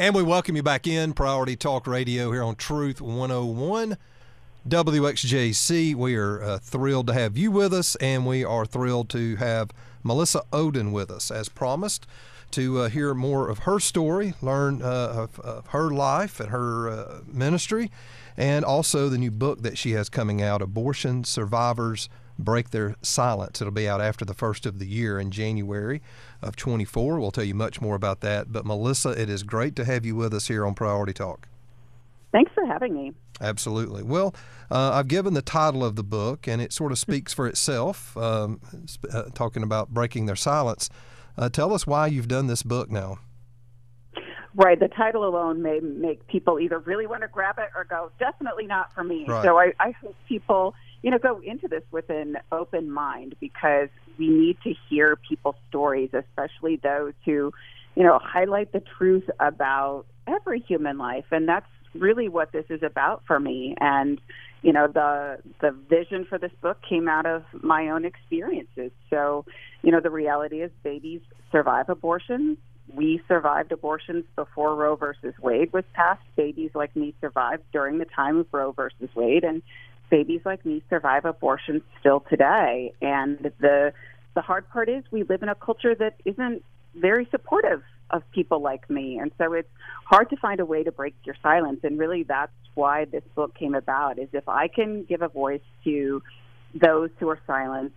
And we welcome you back in Priority Talk Radio here on Truth 101 WXJC. We are uh, thrilled to have you with us, and we are thrilled to have Melissa Ohden with us, as promised, to uh, hear more of her story, learn uh, of, of, her life and her uh, ministry, and also the new book that she has coming out, Abortion Survivors break their silence. It'll be out after the first of the year in January of 24. We'll tell you much more about that. But Melissa, it is great to have you with us here on Priority Talk. Thanks for having me. Absolutely. Well, uh, I've given the title of the book, and it sort of speaks for itself, um, uh, talking about breaking their silence. Uh, tell us why you've done this book now. Right. The title alone may make people either really want to grab it or go, definitely not for me. Right. So I, I hope people you know, go into this with an open mind because we need to hear people's stories, especially those who, you know, highlight the truth about every human life. And that's really what this is about for me. And, you know, the the vision for this book came out of my own experiences. So, you know, the reality is babies survive abortions. We survived abortions before Roe versus Wade was passed. Babies like me survived during the time of Roe versus Wade. And babies like me survive abortions still today. And the the hard part is we live in a culture that isn't very supportive of people like me. And so it's hard to find a way to break your silence. And really that's why this book came about is if I can give a voice to those who are silenced,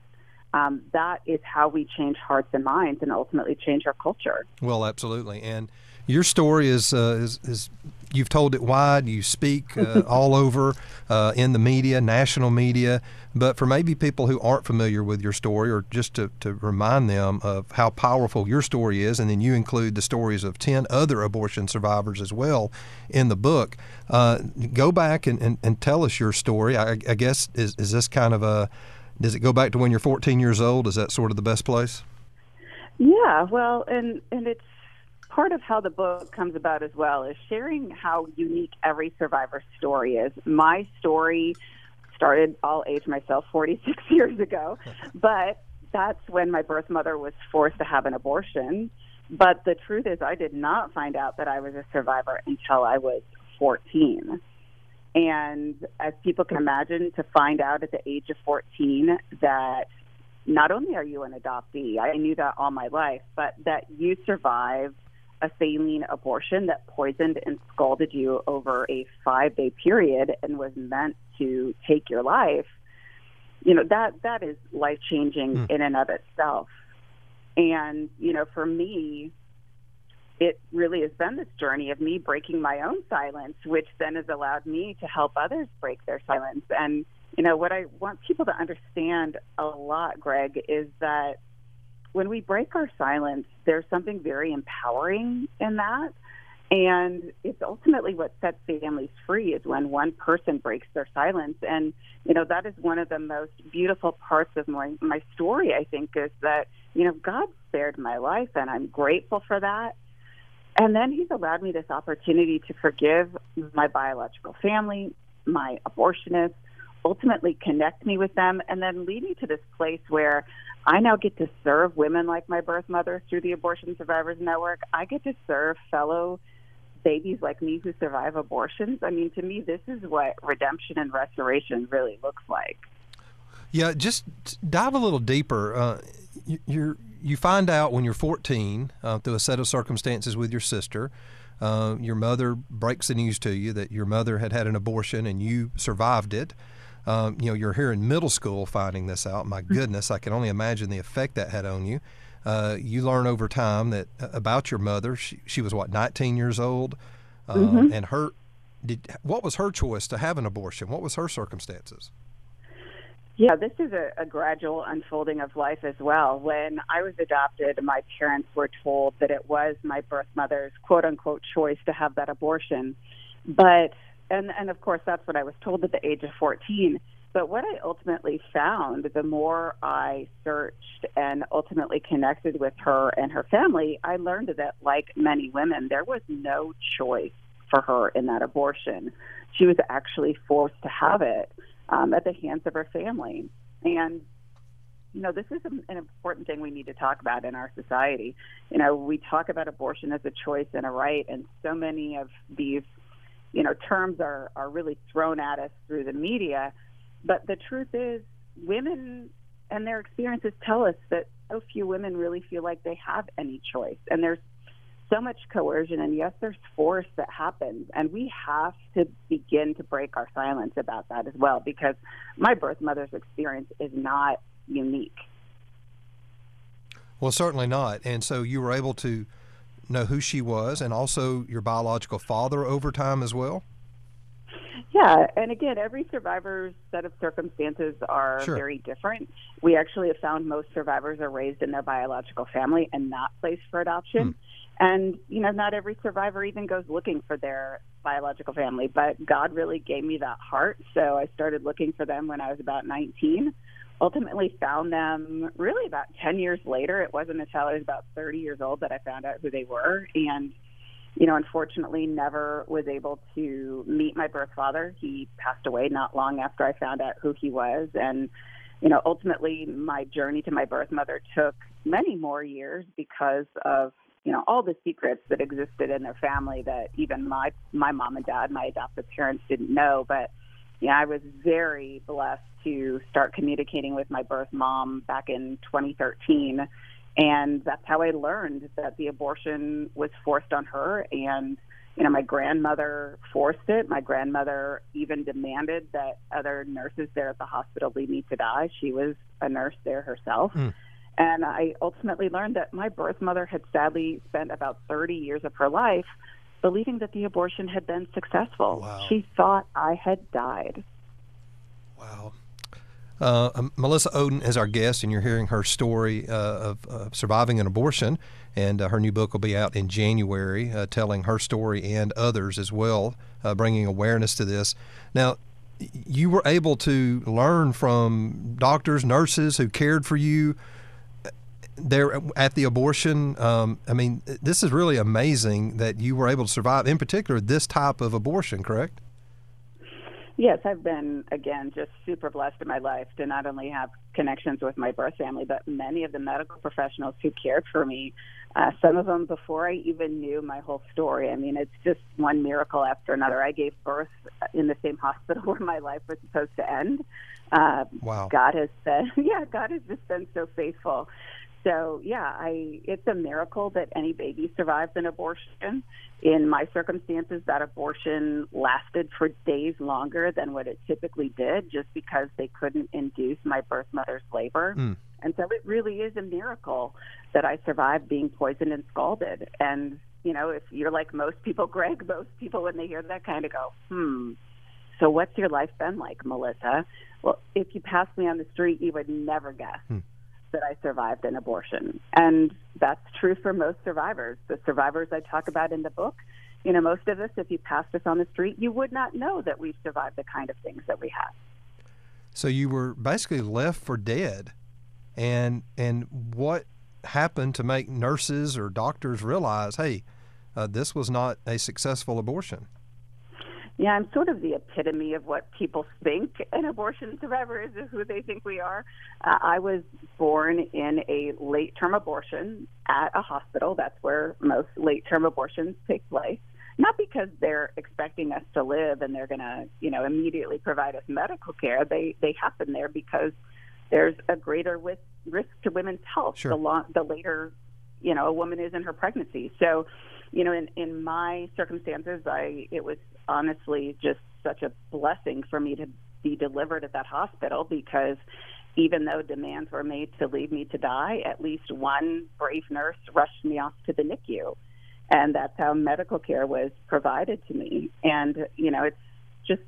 um, that is how we change hearts and minds and ultimately change our culture. Well, absolutely. And your story is, uh, is, is you've told it wide. You speak uh, all over uh, in the media, national media. But for maybe people who aren't familiar with your story, or just to, to remind them of how powerful your story is, and then you include the stories of 10 other abortion survivors as well in the book, uh, go back and, and, and, tell us your story. I, I guess, is, is this kind of a, does it go back to when you're 14 years old? Is that sort of the best place? Yeah, well, and, and it's, part of how the book comes about as well is sharing how unique every survivor story is. My story started, I'll age myself 46 years ago, but that's when my birth mother was forced to have an abortion. But the truth is, I did not find out that I was a survivor until I was 14. And as people can imagine, to find out at the age of 14 that not only are you an adoptee, I knew that all my life, but that you survived a saline abortion that poisoned and scalded you over a five day period and was meant to take your life, you know, that, that is life changing mm. in and of itself. And, you know, for me, it really has been this journey of me breaking my own silence, which then has allowed me to help others break their silence. And, you know, what I want people to understand a lot, Greg, is that when we break our silence, there's something very empowering in that. And it's ultimately what sets families free is when one person breaks their silence. And, you know, that is one of the most beautiful parts of my, my story, I think, is that, you know, God spared my life and I'm grateful for that. And then he's allowed me this opportunity to forgive my biological family, my abortionist, ultimately connect me with them, and then lead me to this place where I now get to serve women like my birth mother through the Abortion Survivors Network. I get to serve fellow babies like me who survive abortions. I mean, to me, this is what redemption and restoration really looks like. Yeah, just dive a little deeper. Uh, you you find out when you're 14 uh, through a set of circumstances with your sister. Uh, your mother breaks the news to you that your mother had had an abortion and you survived it. Um, you know, you're here in middle school finding this out. My mm-hmm. goodness, I can only imagine the effect that had on you. Uh, you learn over time that uh, about your mother. She, she was what 19 years old, uh, mm-hmm. and her did what was her choice to have an abortion? What was her circumstances? Yeah, this is a, a gradual unfolding of life as well. When I was adopted, my parents were told that it was my birth mother's quote unquote choice to have that abortion. But and and of course that's what I was told at the age of 14. But what I ultimately found, the more I searched and ultimately connected with her and her family, I learned that, like many women, there was no choice for her in that abortion. She was actually forced to have it um, at the hands of her family. And you know, this is an important thing we need to talk about in our society. You know, we talk about abortion as a choice and a right, and so many of these, you know, terms are, are really thrown at us through the media. But the truth is, women and their experiences tell us that so few women really feel like they have any choice. And there's so much coercion, and yes, there's force that happens, and we have to begin to break our silence about that as well, because my birth mother's experience is not unique. Well, certainly not. And so you were able to know who she was, and also your biological father over time as well. Yeah, and again, every survivor's set of circumstances are Sure. very different. We actually have found most survivors are raised in their biological family and not placed for adoption. Hmm. And, you know, not every survivor even goes looking for their biological family, but God really gave me that heart. So I started looking for them when I was about 19. Ultimately found them really about 10 years later. It wasn't until I was about 30 years old that I found out who they were. And you know, unfortunately, never was able to meet my birth father. He passed away not long after I found out who he was. And, you know, ultimately, my journey to my birth mother took many more years because of, you know, all the secrets that existed in their family that even my, my mom and dad, my adoptive parents, didn't know. But, yeah, I was very blessed to start communicating with my birth mom back in 2013 and that's how I learned that the abortion was forced on her. And, you know, my grandmother forced it. My grandmother even demanded that other nurses there at the hospital leave me to die. She was a nurse there herself. Mm. And I ultimately learned that my birth mother had sadly spent about 30 years of her life believing that the abortion had been successful. Wow. She thought I had died. Wow. Uh, um, Melissa Ohden is our guest, and you're hearing her story uh, of uh, surviving an abortion. And uh, her new book will be out in January, uh, telling her story and others as well, uh, bringing awareness to this. Now, you were able to learn from doctors, nurses who cared for you there at the abortion. Um, I mean, this is really amazing that you were able to survive, in particular, this type of abortion, correct? Yes, I've been, again, just super blessed in my life to not only have connections with my birth family, but many of the medical professionals who cared for me. Uh, some of them before I even knew my whole story. I mean, it's just one miracle after another. I gave birth in the same hospital where my life was supposed to end. Uh, Wow. God has been, yeah, God has just been so faithful. So yeah, I it's a miracle that any baby survives an abortion. In my circumstances, that abortion lasted for days longer than what it typically did, just because they couldn't induce my birth mother's labor. Mm. And so it really is a miracle that I survived being poisoned and scalded. And you know, if you're like most people, Greg, most people when they hear that kind of go, hmm. So what's your life been like, Melissa? Well, if you passed me on the street, you would never guess that I survived an abortion. And that's true for most survivors. The survivors I talk about in the book, you know, most of us, if you passed us on the street, you would not know that we've survived the kind of things that we have. So you were basically left for dead, and and what happened to make nurses or doctors realize, hey, uh, this was not a successful abortion? Yeah, I'm sort of the epitome of what people think an abortion survivor is, or who they think we are. Uh, I was born in a late term abortion at a hospital. That's where most late term abortions take place. Not because they're expecting us to live and they're going to, you know, immediately provide us medical care. They they happen there because there's a greater risk, risk to women's health Sure. the long, the later, you know, a woman is in her pregnancy. So, you know, in in my circumstances, I it was honestly just such a blessing for me to be delivered at that hospital because even though demands were made to leave me to die, at least one brave nurse rushed me off to the NICU. And that's how medical care was provided to me. And, you know, it's just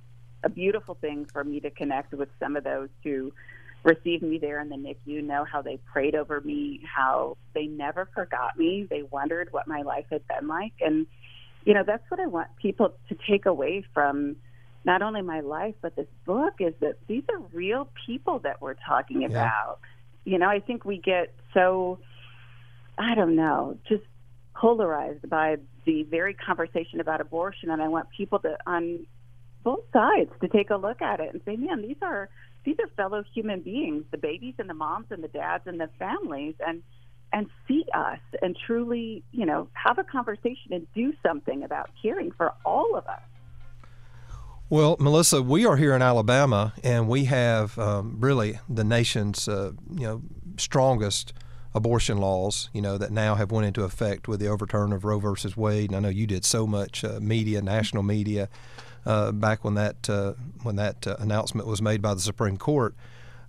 a beautiful thing for me to connect with some of those who received me there in the NICU, know how they prayed over me, how they never forgot me. They wondered what my life had been like. And, you know, that's what I want people to take away from not only my life, but this book is that these are real people that we're talking Yeah. about. You know, I think we get so, I don't know, just polarized by the very conversation about abortion. And I want people to, on both sides, to take a look at it and say, man, these are these are fellow human beings, the babies and the moms and the dads and the families, and and see us and truly, you know, have a conversation and do something about caring for all of us. Well, Melissa, we are here in Alabama, and we have um, really the nation's, uh, you know, strongest abortion laws, you know, that now have went into effect with the overturn of Roe versus Wade. And I know you did so much uh, media, national media, uh, back when that uh, when that uh, announcement was made by the Supreme Court.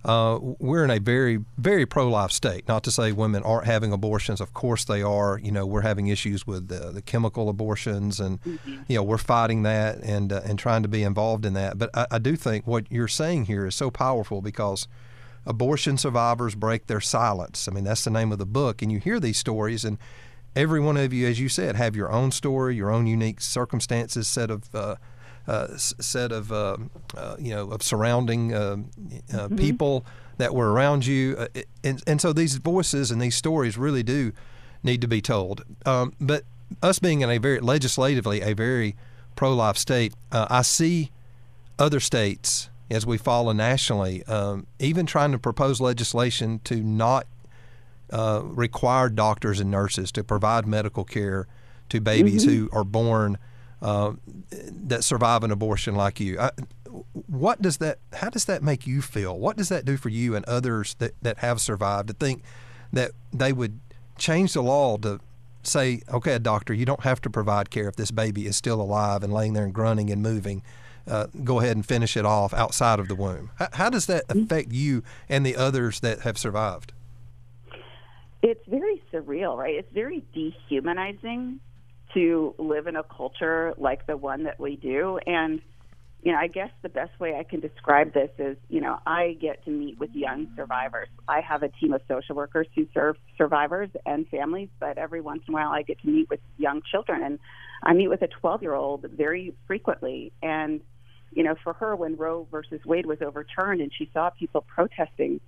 Uh, we're in a very, very pro-life state. Not to say women aren't having abortions. Of course they are. You know, we're having issues with the, the chemical abortions, and mm-hmm. you know, we're fighting that and uh, and trying to be involved in that. But I, I do think what you're saying here is so powerful because abortion survivors break their silence. I mean, that's the name of the book. And you hear these stories, and every one of you, as you said, have your own story, your own unique circumstances, set of uh, uh, set of uh, uh, you know of surrounding uh, mm-hmm. people that were around you, and and so these voices and these stories really do need to be told. Um, but us being in a very legislatively a very pro-life state, I see other states as we follow nationally, um, even trying to propose legislation to not uh, require doctors and nurses to provide medical care to babies mm-hmm. who are born uh, that survive an abortion like you. I, what does that? How does that make you feel? What does that do for you and others that, that have survived to think that they would change the law to say, okay, doctor, you don't have to provide care if this baby is still alive and laying there and grunting and moving. Uh, go ahead and finish it off outside of the womb. How, how does that mm-hmm. affect you and the others that have survived? It's very surreal, right? It's very dehumanizing to live in a culture like the one that we do. And, you know, I guess the best way I can describe this is, you know, I get to meet with young survivors. I have a team of social workers who serve survivors and families, but every once in a while I get to meet with young children. And I meet with a 12 year old very frequently. And, you know, for her, when Roe versus Wade was overturned and she saw people protesting,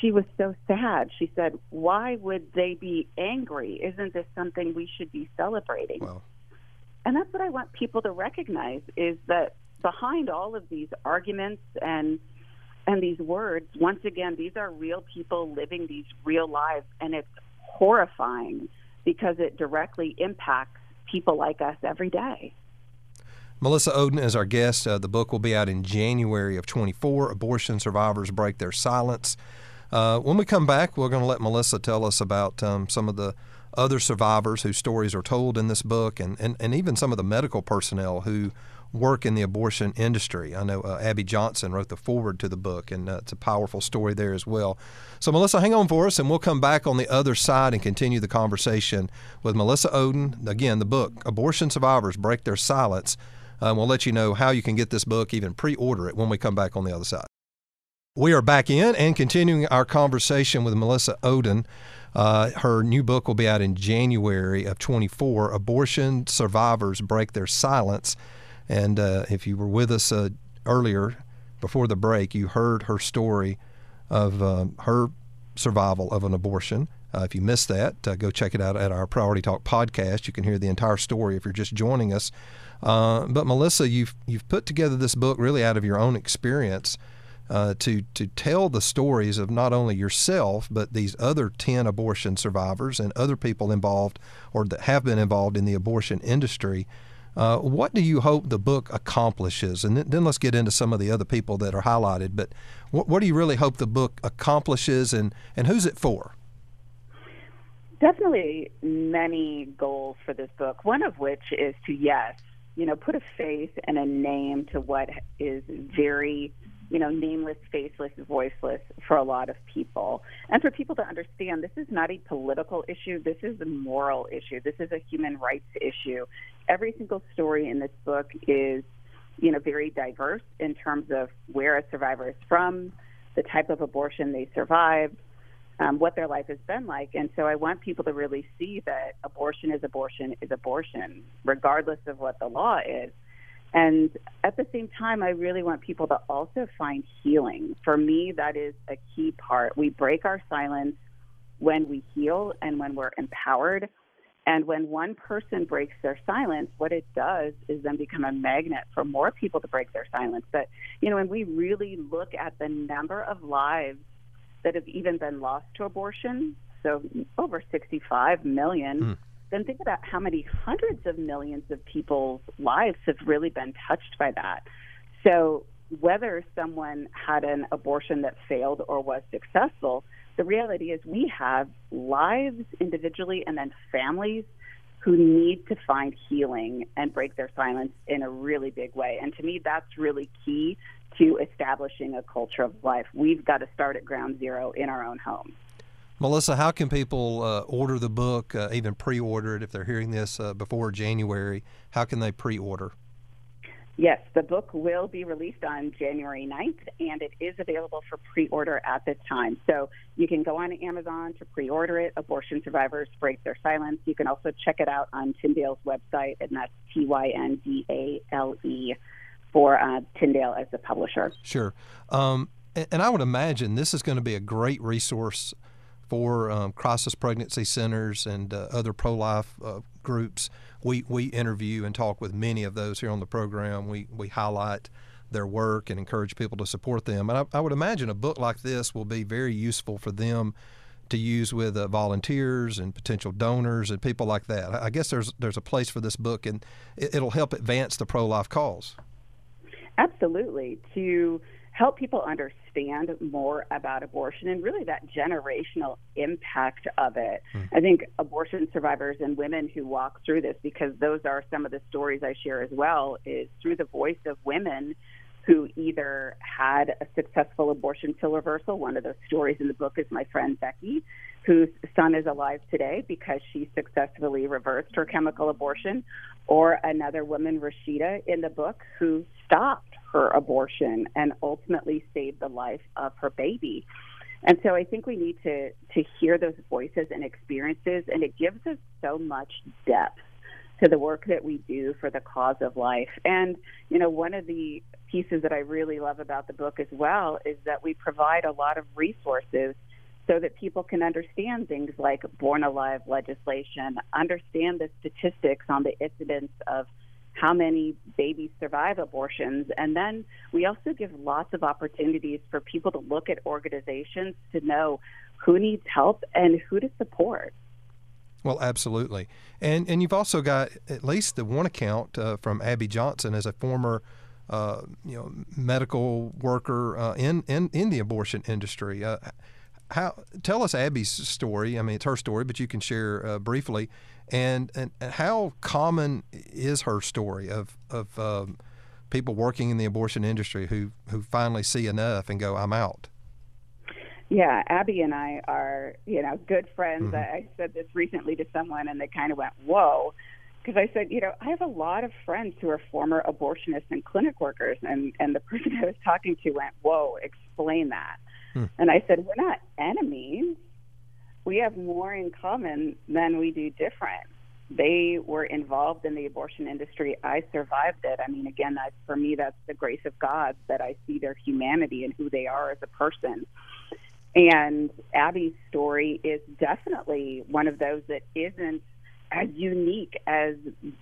she was so sad. She said, Why would they be angry? Isn't this something we should be celebrating? Well. And that's what I want people to recognize is that behind all of these arguments and and these words, once again, these are real people living these real lives and it's horrifying because it directly impacts people like us every day. Melissa Ohden is our guest. Uh, the book will be out in January of 24. Abortion survivors break their silence. Uh, when we come back, we're going to let Melissa tell us about um, some of the other survivors whose stories are told in this book and, and, and even some of the medical personnel who work in the abortion industry. I know uh, Abby Johnson wrote the foreword to the book, and uh, it's a powerful story there as well. So, Melissa, hang on for us, and we'll come back on the other side and continue the conversation with Melissa Ohden. Again, the book, Abortion Survivors Break Their Silence. Uh, we'll let you know how you can get this book, even pre order it when we come back on the other side. We are back in and continuing our conversation with Melissa Ohden. Uh, her new book will be out in January of 24. Abortion survivors break their silence. And uh, if you were with us uh, earlier before the break, you heard her story of um, her survival of an abortion. Uh, if you missed that, uh, go check it out at our Priority Talk podcast. You can hear the entire story if you're just joining us. Uh, but Melissa, you've you've put together this book really out of your own experience uh, to to tell the stories of not only yourself but these other ten abortion survivors and other people involved or that have been involved in the abortion industry. Uh, what do you hope the book accomplishes? And then, then, let's get into some of the other people that are highlighted. But what, what do you really hope the book accomplishes, and, and who's it for? Definitely many goals for this book. One of which is to yes, you know, put a face and a name to what is very you know, nameless, faceless, voiceless for a lot of people. And for people to understand, this is not a political issue. This is a moral issue. This is a human rights issue. Every single story in this book is, you know, very diverse in terms of where a survivor is from, the type of abortion they survived, um, what their life has been like. And so I want people to really see that abortion is abortion is abortion, regardless of what the law is. And at the same time, I really want people to also find healing. For me, that is a key part. We break our silence when we heal and when we're empowered. And when one person breaks their silence, what it does is then become a magnet for more people to break their silence. But, you know, when we really look at the number of lives that have even been lost to abortion, so over 65 million, mm. Then think about how many hundreds of millions of people's lives have really been touched by that. So whether someone had an abortion that failed or was successful, the reality is we have lives individually and then families who need to find healing and break their silence in a really big way. And to me, that's really key to establishing a culture of life. We've got to start at ground zero in our own homes. Melissa, how can people uh, order the book, uh, even pre order it if they're hearing this uh, before January? How can they pre order? Yes, the book will be released on January 9th, and it is available for pre order at this time. So you can go on Amazon to pre order it. Abortion Survivors Break Their Silence. You can also check it out on Tyndale's website, and that's T Y N D A L E for uh, Tyndale as the publisher. Sure. Um, and, and I would imagine this is going to be a great resource for um, crisis pregnancy centers and uh, other pro life uh, groups we we interview and talk with many of those here on the program. We we highlight their work and encourage people to support them. And I, I would imagine a book like this will be very useful for them to use with uh, volunteers and potential donors and people like that. I guess there's there's a place for this book, and it, it'll help advance the pro life cause. Absolutely. To help people understand more about abortion and really that generational impact of it. Mm. I think abortion survivors and women who walk through this, because those are some of the stories I share as well, is through the voice of women who either had a successful abortion pill reversal. One of those stories in the book is my friend Becky, whose son is alive today because she successfully reversed her chemical abortion, or another woman, Rashida, in the book, who stopped her abortion and ultimately saved the life of her baby. And so I think we need to to hear those voices and experiences, and it gives us so much depth to the work that we do for the cause of life. And you know, one of the pieces that I really love about the book as well is that we provide a lot of resources so that people can understand things like born alive legislation, understand the statistics on the incidence of how many babies survive abortions. And then we also give lots of opportunities for people to look at organizations to know who needs help and who to support. Well, absolutely, and and you've also got at least the one account uh, from Abby Johnson as a former, uh, you know, medical worker uh, in, in in the abortion industry. Uh, how tell us Abby's story? I mean, it's her story, but you can share uh, briefly and, and, and how common is her story of, of um, people working in the abortion industry who, who finally see enough and go, I'm out? Yeah, Abby and I are, you know, good friends. Mm-hmm. I, I said this recently to someone, and they kind of went, "Whoa," because I said, you know, I have a lot of friends who are former abortionists and clinic workers, and and the person I was talking to went, "Whoa, explain that." Hmm. And I said, "We're not enemies we have more in common than we do different. They were involved in the abortion industry. I survived it. I mean, again, for me, that's the grace of God that I see their humanity and who they are as a person. And Abby's story is definitely one of those that isn't as unique as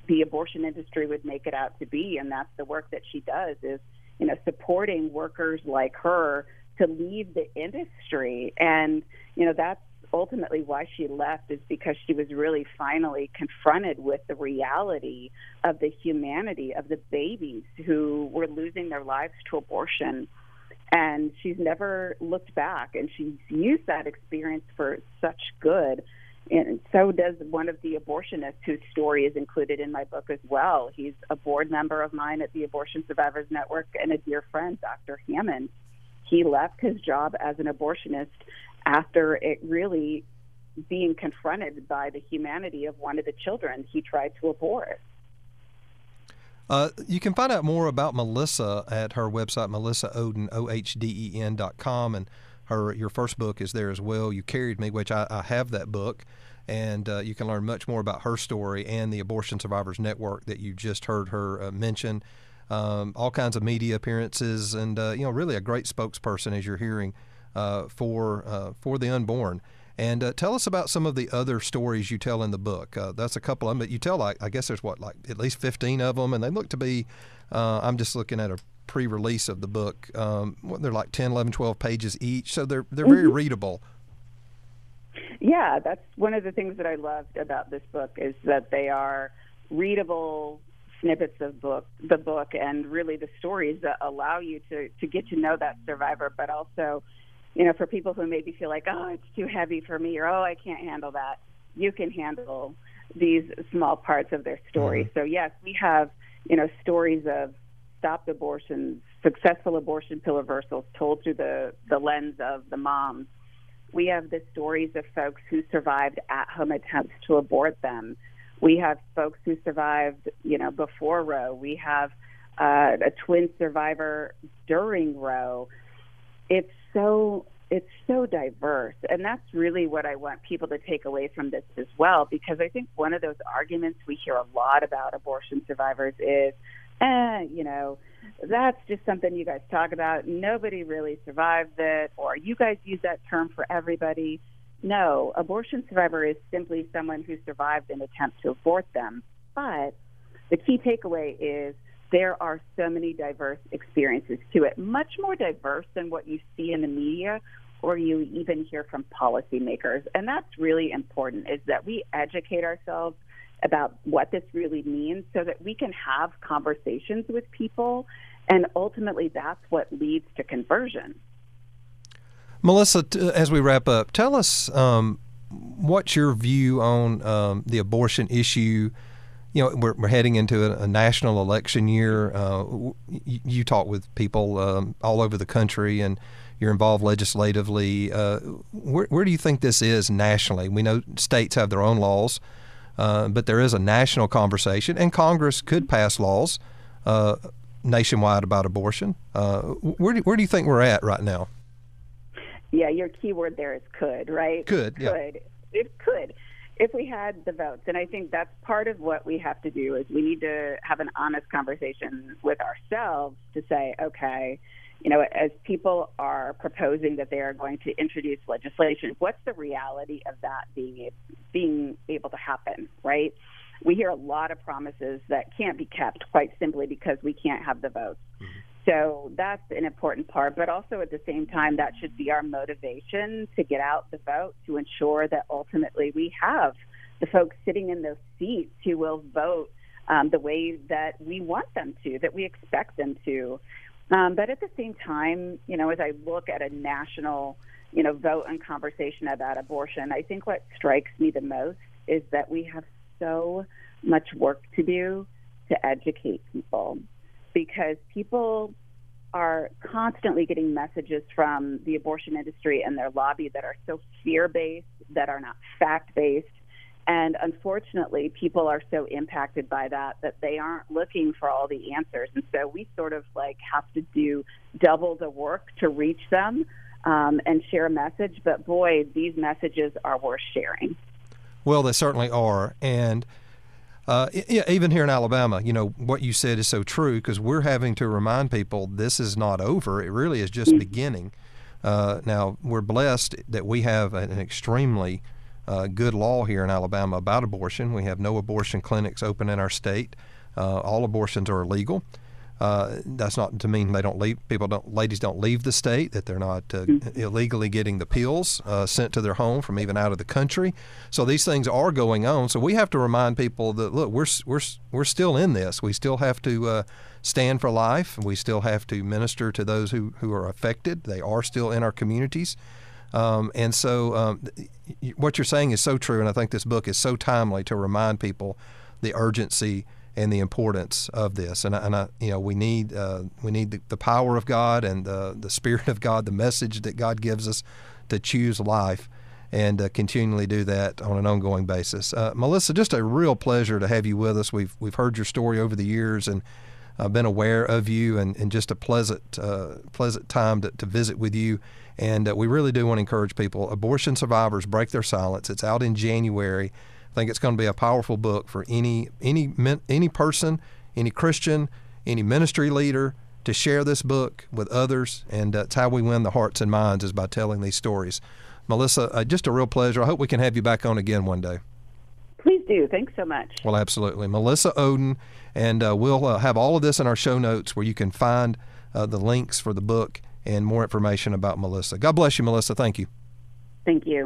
the abortion industry would make it out to be. And that's the work that she does is, you know, supporting workers like her to leave the industry. And, you know, that's ultimately why she left is because she was really finally confronted with the reality of the humanity of the babies who were losing their lives to abortion. And she's never looked back, and she's used that experience for such good. And so does one of the abortionists whose story is included in my book as well. He's a board member of mine at the Abortion Survivors Network and a dear friend, Dr. Hammond. He left his job as an abortionist after it really being confronted by the humanity of one of the children he tried to abort. Uh, you can find out more about Melissa at her website, melissaohden, O-H-D-E-N dot com, and her your first book is there as well. You carried me, which I, I have that book, and uh, you can learn much more about her story and the Abortion Survivors Network that you just heard her uh, mention. Um, all kinds of media appearances, and uh, you know, really a great spokesperson as you're hearing for uh, for the unborn. And uh, tell us about some of the other stories you tell in the book. Uh, that's a couple of them, but you tell like I guess there's what like at least 15 of them, and they look to be. Uh, I'm just looking at a pre-release of the book. Um, they're like 10, 11, 12 pages each, so they're they're very mm-hmm. readable. Yeah, that's one of the things that I loved about this book is that they are readable snippets of book the book and really the stories that allow you to to get to know that survivor, but also you know, for people who maybe feel like, oh, it's too heavy for me, or oh, I can't handle that, you can handle these small parts of their story. Mm-hmm. So, yes, we have, you know, stories of stopped abortions, successful abortion pill reversals told through the, the lens of the moms. We have the stories of folks who survived at home attempts to abort them. We have folks who survived, you know, before Roe. We have uh, a twin survivor during Roe. It's so it's so diverse. And that's really what i want people to take away from this as well because i think one of those arguments we hear a lot about abortion survivors is eh, you know that's just something you guys talk about. Nobody really survived it or you guys use that term for everybody. No abortion survivor is simply someone who survived an attempt to abort them. But the key takeaway is there are so many diverse experiences to it, much more diverse than what you see in the media or you even hear from policymakers. And that's really important is that we educate ourselves about what this really means so that we can have conversations with people and ultimately that's what leads to conversion. Melissa, as we wrap up, tell us um, what's your view on um, the abortion issue you know, we're, we're heading into a, a national election year. Uh, you, you, talk with people um, all over the country, and you're involved legislatively. Uh, where, where do you think this is nationally? We know states have their own laws, uh, but there is a national conversation, and Congress could pass laws uh, nationwide about abortion. Uh, where do, where do you think we're at right now? Yeah, your keyword there is could, right? Could, could. Yeah. It could if we had the votes. And I think that's part of what we have to do is we need to have an honest conversation with ourselves to say, okay, you know, as people are proposing that they are going to introduce legislation, what's the reality of that being being able to happen, right? We hear a lot of promises that can't be kept quite simply because we can't have the votes. Mm-hmm. So that's an important part, but also at the same time, that should be our motivation to get out the vote to ensure that ultimately we have the folks sitting in those seats who will vote um, the way that we want them to, that we expect them to. Um, but at the same time, you know, as I look at a national, you know, vote and conversation about abortion, I think what strikes me the most is that we have so much work to do to educate people because people are constantly getting messages from the abortion industry and their lobby that are so fear based, that are not fact based. And unfortunately, people are so impacted by that that they aren't looking for all the answers. And so we sort of like have to do double the work to reach them um, and share a message. But boy, these messages are worth sharing. Well, they certainly are. And uh, even here in Alabama, you know, what you said is so true because we're having to remind people this is not over. It really is just beginning. Uh, now, we're blessed that we have an extremely uh, good law here in Alabama about abortion. We have no abortion clinics open in our state. Uh, all abortions are illegal. Uh, that's not to mean they don't leave. People don't. Ladies don't leave the state. That they're not uh, mm-hmm. illegally getting the pills uh, sent to their home from even out of the country. So these things are going on. So we have to remind people that look, we're we're we're still in this. We still have to uh, stand for life. We still have to minister to those who who are affected. They are still in our communities. Um, and so, um, what you're saying is so true, and I think this book is so timely to remind people the urgency and the importance of this. And, and I, you know, we need uh, we need the, the, power of God and the the Spirit of God, the message that God gives us to choose life, and uh, continually do that on an ongoing basis. Uh, Melissa, just a real pleasure to have you with us. We've we've heard your story over the years and. I've been aware of you and, and just a pleasant uh, pleasant time to, to visit with you. And uh, we really do want to encourage people. Abortion survivors break their silence. It's out in January. I think it's going to be a powerful book for any any any person, any Christian, any ministry leader to share this book with others, and that's how we win the hearts and minds is by telling these stories Melissa, uh, just a real pleasure. I hope we can have you back on again one day. Please do. Thanks so much. Well, absolutely. Melissa Ohden, and uh, we'll uh, have all of this in our show notes where you can find uh, the links for the book and more information about Melissa. God bless you, Melissa. Thank you. Thank you.